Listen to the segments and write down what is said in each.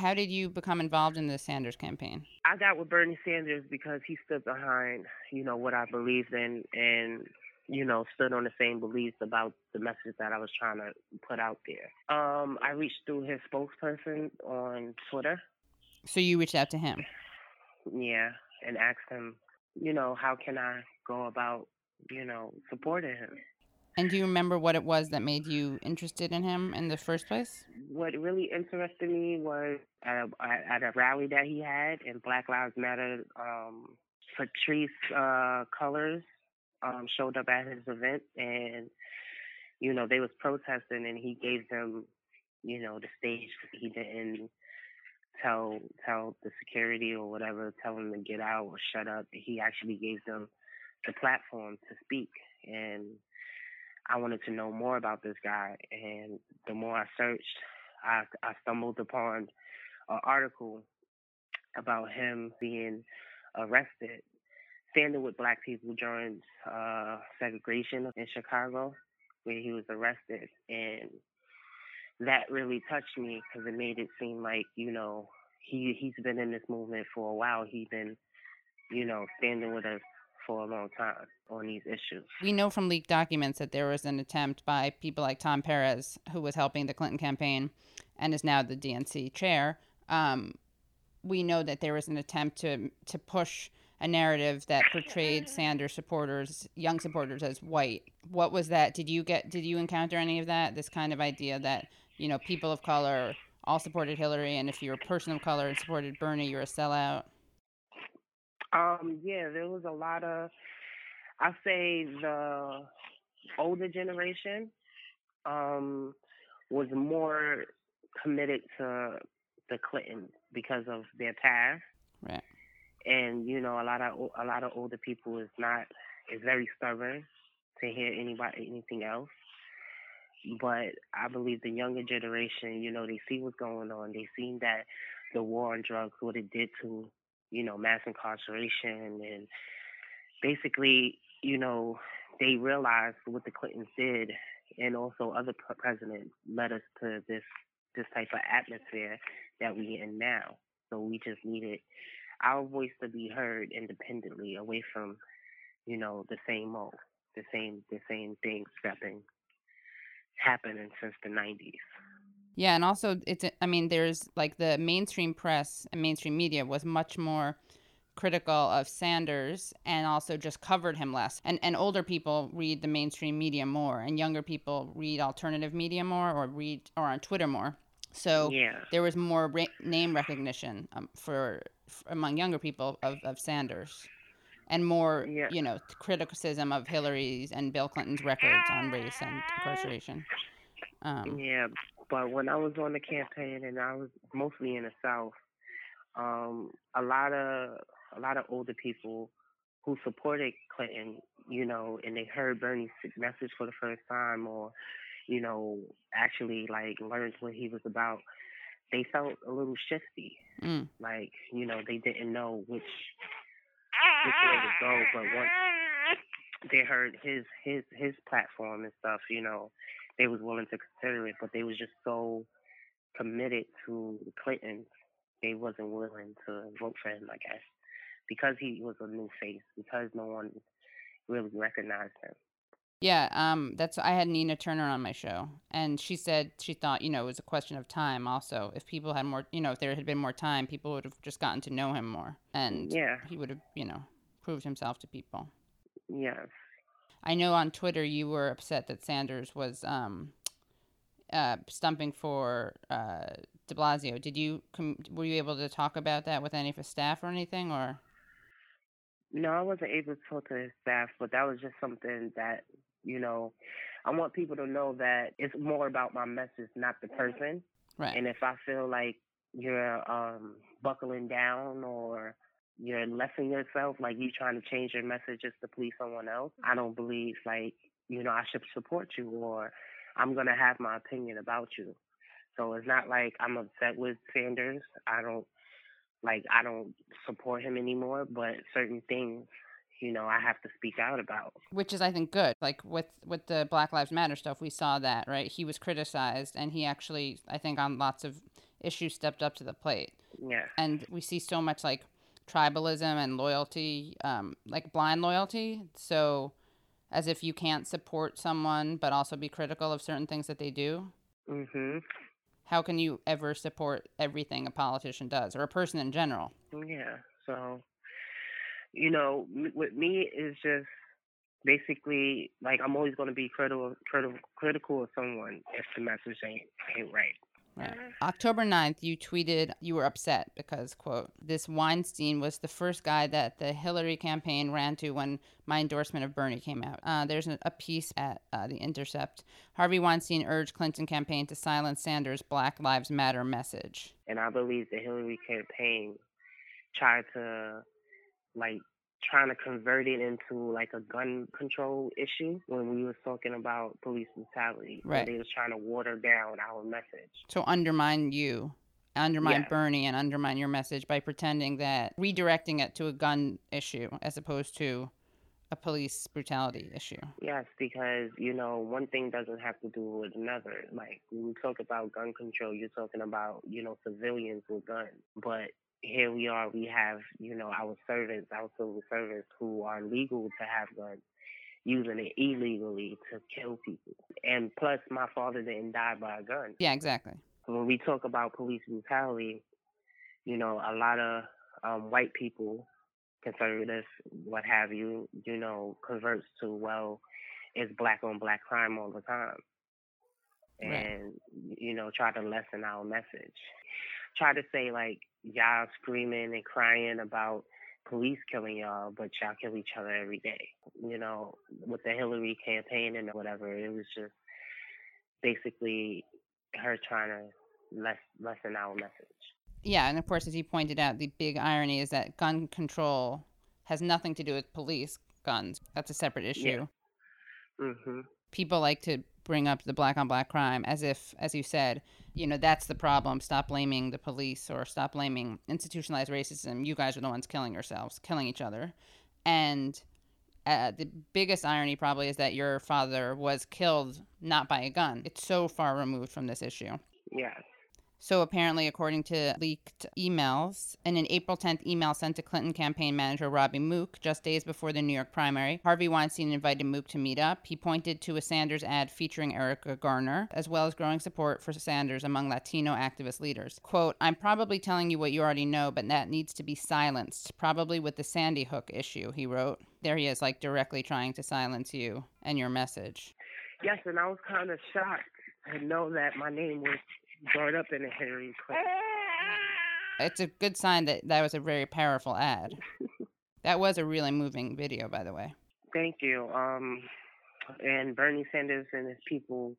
how did you become involved in the Sanders campaign? I got with Bernie Sanders because he stood behind, you know, what I believed in and you know, stood on the same beliefs about the message that I was trying to put out there. Um, I reached through his spokesperson on Twitter. So you reached out to him? Yeah, and asked him, you know, how can I go about, you know, supporting him? And do you remember what it was that made you interested in him in the first place? What really interested me was at a, at a rally that he had in Black Lives Matter, um, Patrisse uh, Cullors um, showed up at his event, and you know they was protesting, and he gave them, you know, the stage. He didn't tell tell the security or whatever, tell them to get out or shut up. He actually gave them the platform to speak, and I wanted to know more about this guy. And the more I searched, I I stumbled upon an article about him being arrested standing with black people during uh, segregation in Chicago, where he was arrested, and that really touched me because it made it seem like you know he he's been in this movement for a while. He's been you know standing with us for a long time on these issues. We know from leaked documents that there was an attempt by people like Tom Perez, who was helping the Clinton campaign and is now the DNC chair. Um, we know that there was an attempt to to push a narrative that portrayed Sanders supporters, young supporters, as white. What was that? Did you get? Did you encounter any of that? This kind of idea that you know people of color all supported Hillary, and if you're a person of color and supported Bernie, you're a sellout. Um. Yeah, there was a lot of. I say the older generation um, was more committed to the Clinton because of their past. Right and you know a lot of a lot of older people is not is very stubborn to hear anybody anything else but i believe the younger generation you know they see what's going on they seen that the war on drugs what it did to you know mass incarceration and basically you know they realized what the clintons did and also other presidents led us to this this type of atmosphere that we in now so we just needed our voice to be heard independently, away from, you know, the same old, the same, the same things that been happening since the '90s. Yeah, and also it's. I mean, there's like the mainstream press and mainstream media was much more critical of Sanders and also just covered him less. And and older people read the mainstream media more, and younger people read alternative media more, or read or on Twitter more. So yeah. there was more ra- name recognition um, for, for, among younger people of, of Sanders, and more yeah. you know criticism of Hillary's and Bill Clinton's records on race and incarceration. Um, yeah, but when I was on the campaign and I was mostly in the South, um, a lot of a lot of older people who supported Clinton, you know, and they heard Bernie's message for the first time, or you know, actually like learned what he was about, they felt a little shifty. Mm. Like, you know, they didn't know which which way to go, but once they heard his his his platform and stuff, you know, they was willing to consider it, but they was just so committed to the Clintons, they wasn't willing to vote for him, I guess, because he was a new face, because no one really recognized him. Yeah, um, that's I had Nina Turner on my show, and she said she thought you know it was a question of time. Also, if people had more, you know, if there had been more time, people would have just gotten to know him more, and yeah, he would have you know proved himself to people. Yes. I know on Twitter you were upset that Sanders was um, uh, stumping for uh, De Blasio. Did you com- were you able to talk about that with any of his staff or anything, or? No, I wasn't able to talk to his staff, but that was just something that you know, I want people to know that it's more about my message, not the person. Right. And if I feel like you're um, buckling down or you're lessing yourself, like you trying to change your message just to please someone else, I don't believe like, you know, I should support you or I'm going to have my opinion about you. So it's not like I'm upset with Sanders. I don't like I don't support him anymore, but certain things you know I have to speak out about. Which is I think good. Like with with the Black Lives Matter stuff, we saw that, right? He was criticized and he actually I think on lots of issues stepped up to the plate. Yeah. And we see so much like tribalism and loyalty, um, like blind loyalty. So, as if you can't support someone but also be critical of certain things that they do. Mhm. How can you ever support everything a politician does or a person in general? Yeah. So, you know, m- with me is just basically like I'm always going to be critical, critical, critical of someone if the message ain't ain't right. Right. October 9th, you tweeted you were upset because, quote, this Weinstein was the first guy that the Hillary campaign ran to when my endorsement of Bernie came out. Uh, there's a, a piece at uh, The Intercept. Harvey Weinstein urged Clinton campaign to silence Sanders' Black Lives Matter message. And I believe the Hillary campaign tried to like trying to convert it into like a gun control issue when we was talking about police brutality. Right. They was trying to water down our message. To undermine you, undermine Yeah. Bernie, and undermine your message by pretending that redirecting it to a gun issue as opposed to a police brutality issue. Yes, because you know one thing doesn't have to do with another. Like when we talk about gun control, you're talking about you know civilians with guns, but here we are. We have you know our servants, our civil servants who are legal to have guns, using it illegally to kill people. And plus, my father didn't die by a gun. Yeah, exactly. When we talk about police brutality, you know a lot of um, white people, conservatives, what have you, you know, converts to well, it's black on black crime all the time, Right. and you know try to lessen our message. Try to say like y'all screaming and crying about police killing y'all, but y'all kill each other every day. You know, with the Hillary campaign and whatever, it was just basically her trying to less lessen our message. Yeah, and of course, as you pointed out, the big irony is that gun control has nothing to do with police guns. That's a separate issue. Yeah. Mhm. People like to bring up the black on black crime as if, as you said, you know, that's the problem. Stop blaming the police or stop blaming institutionalized racism. You guys are the ones killing yourselves, killing each other. And uh, the biggest irony probably is that your father was killed not by a gun. It's so far removed from this issue. Yes. So apparently, according to leaked emails, in an April 10th email sent to Clinton campaign manager Robbie Mook just days before the New York primary, Harvey Weinstein invited Mook to meet up. He pointed to a Sanders ad featuring Erica Garner, as well as growing support for Sanders among Latino activist leaders. Quote, I'm probably telling you what you already know, but that needs to be silenced, probably with the Sandy Hook issue, he wrote. There he is, like directly trying to silence you and your message. Yes, and I was kind of shocked to know that my name was brought up in the Hillary Clinton. It's a good sign that that was a very powerful ad. That was a really moving video, by the way. Thank you. Um, and Bernie Sanders and his people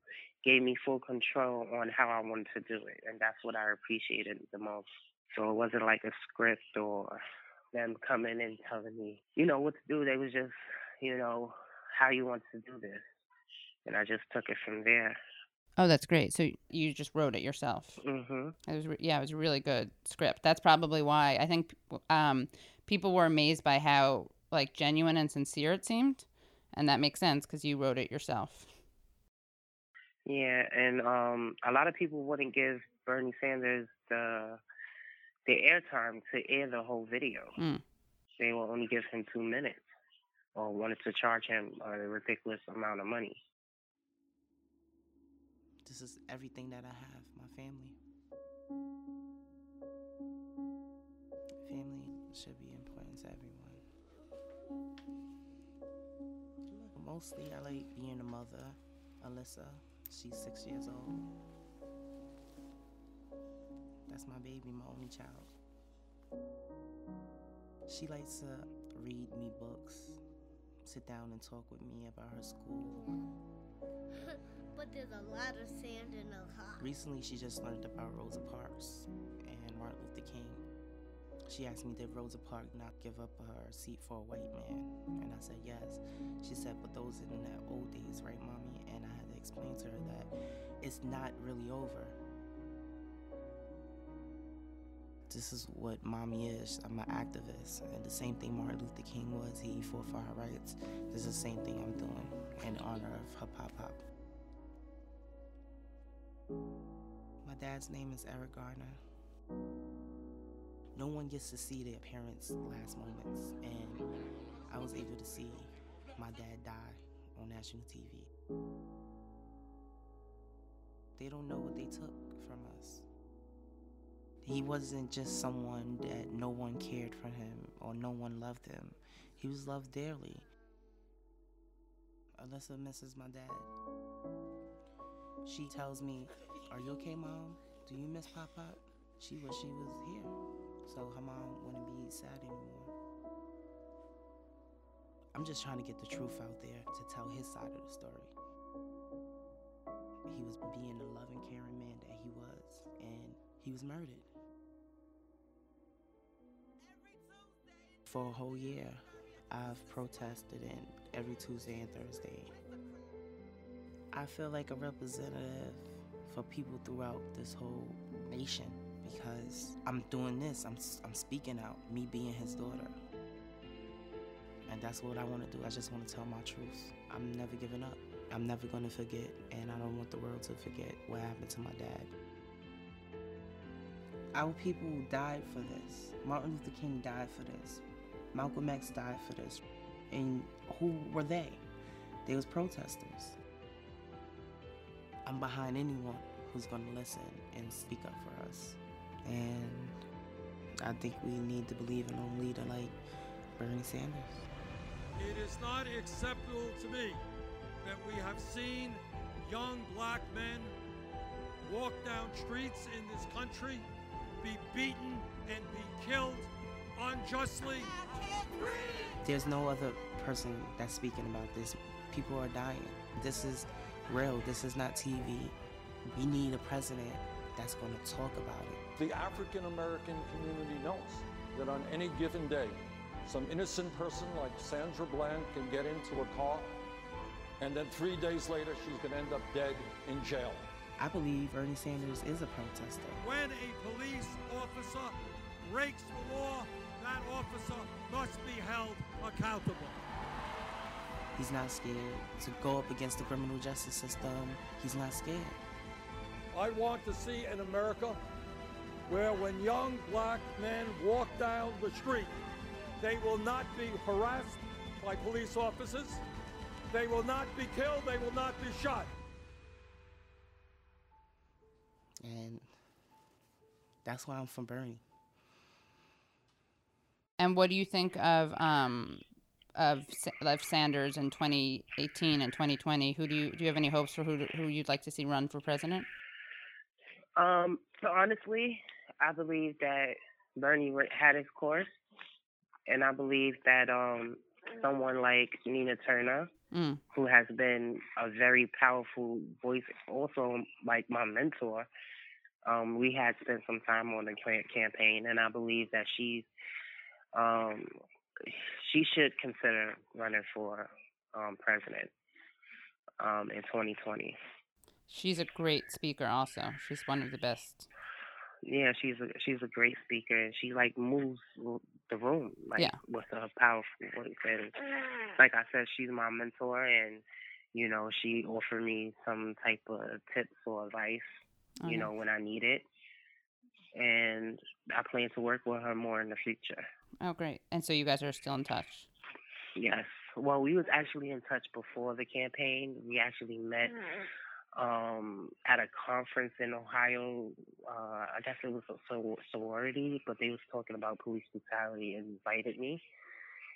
gave me full control on how I wanted to do it, and that's what I appreciated the most. So it wasn't like a script or them coming and telling me, you know, what to do. They was just, you know, how you want to do this, and I just took it from there. Oh, that's great. So you just wrote it yourself. Mhm. It was re- yeah, it was a really good script. That's probably why I think um, people were amazed by how like genuine and sincere it seemed, and that makes sense because you wrote it yourself. Yeah, and um, a lot of people wouldn't give Bernie Sanders the the airtime to air the whole video. Mm. They will only give him two minutes, or wanted to charge him a ridiculous amount of money. This is everything that I have, my family. Family should be important to everyone. Mostly, I like being a mother. Alyssa, she's six years old. That's my baby, my only child. She likes to read me books, sit down and talk with me about her school. but there's a lot of sand in the car. Recently, she just learned about Rosa Parks and Martin Luther King. She asked me, did Rosa Parks not give up her seat for a white man? And I said, yes. She said, but those in the old days, right, mommy? And I had to explain to her that it's not really over. This is what mommy is. I'm an activist. And the same thing Martin Luther King was, he fought for her rights. This is the same thing I'm doing in honor of her pop pop. My dad's name is Eric Garner. No one gets to see their parents' last moments, and I was able to see my dad die on national TV. They don't know what they took from us. He wasn't just someone that no one cared for him or no one loved him. He was loved dearly. Alyssa misses my dad. She tells me, Are you okay, mom? Do you miss Pop Pop? She wish she was here. So her mom wouldn't be sad anymore. I'm just trying to get the truth out there to tell his side of the story. He was being the loving, caring man that he was, and he was murdered. For a whole year, I've protested and every Tuesday and Thursday. I feel like a representative for people throughout this whole nation because I'm doing this. I'm, I'm speaking out, me being his daughter. And that's what I want to do. I just want to tell my truth. I'm never giving up. I'm never going to forget, and I don't want the world to forget what happened to my dad. Our people died for this. Martin Luther King died for this. Malcolm X died for this. And who were they? They was protesters. I'm behind anyone who's going to listen and speak up for us. And I think we need to believe in a leader like Bernie Sanders. It is not acceptable to me that we have seen young black men walk down streets in this country, be beaten, and be killed unjustly. There's no other person that's speaking about this. People are dying. This is real. This is not TV. We need a president that's going to talk about it. The African American community knows that on any given day, some innocent person like Sandra Bland can get into a car, and then three days later, she's going to end up dead in jail. I believe Bernie Sanders is a protester. When a police officer breaks the law, that officer must be held accountable. He's not scared to go up against the criminal justice system. He's not scared. I want to see an America where when young black men walk down the street, they will not be harassed by police officers. They will not be killed. They will not be shot. And that's why I'm from Bernie. And what do you think of um of of Sanders in 2018 and 2020? Who do you do you have any hopes for who who you'd like to see run for president? Um, so honestly, I believe that Bernie had his course, and I believe that um someone like Nina Turner, Mm. who has been a very powerful voice, also like my mentor. Um, we had spent some time on the campaign, and I believe that she's um, she should consider running for um, president um, in 2020. She's a great speaker. Also, she's one of the best. Yeah, she's a she's a great speaker, and she like moves the room like Yeah. with her powerful voice. And like I said, she's my mentor, and you know she offered me some type of tips or advice, Oh, you know, when I need it. And I plan to work with her more in the future. Oh, great. And so you guys are still in touch. Yes. Well, we was actually in touch before the campaign. We actually met um at a conference in Ohio. Uh I guess it was a sor- sorority, but they was talking about police brutality and invited me.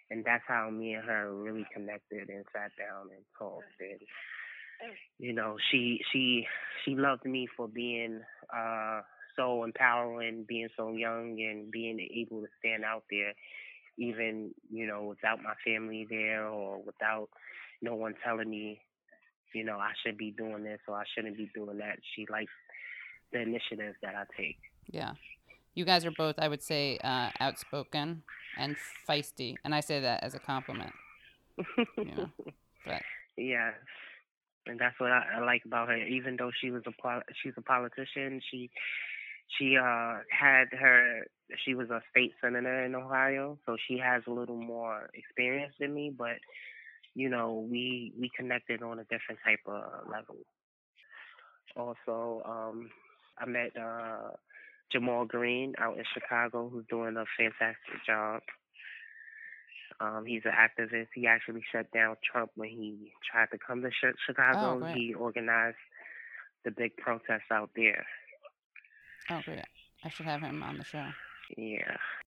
And that's how me and her really connected and sat down and talked and you know, she she she loved me for being uh so empowering, being so young and being able to stand out there even, you know, without my family there or without no one telling me, you know, I should be doing this or I shouldn't be doing that. She likes the initiative that I take. Yeah. You guys are both, I would say, uh, outspoken and feisty, and I say that as a compliment. Yeah. But Yes. And that's what I, I like about her. Even though she was a pol- she's a politician, she she uh had her she was a state senator in Ohio, so she has a little more experience than me, but you know, we we connected on a different type of level. Also, um I met uh, Ja'Mal Green out in Chicago, who's doing a fantastic job. Um, he's an activist. He actually shut down Trump when he tried to come to Chicago. great. he organized the big protests out there. Oh, great. I should have him on the show. Yeah.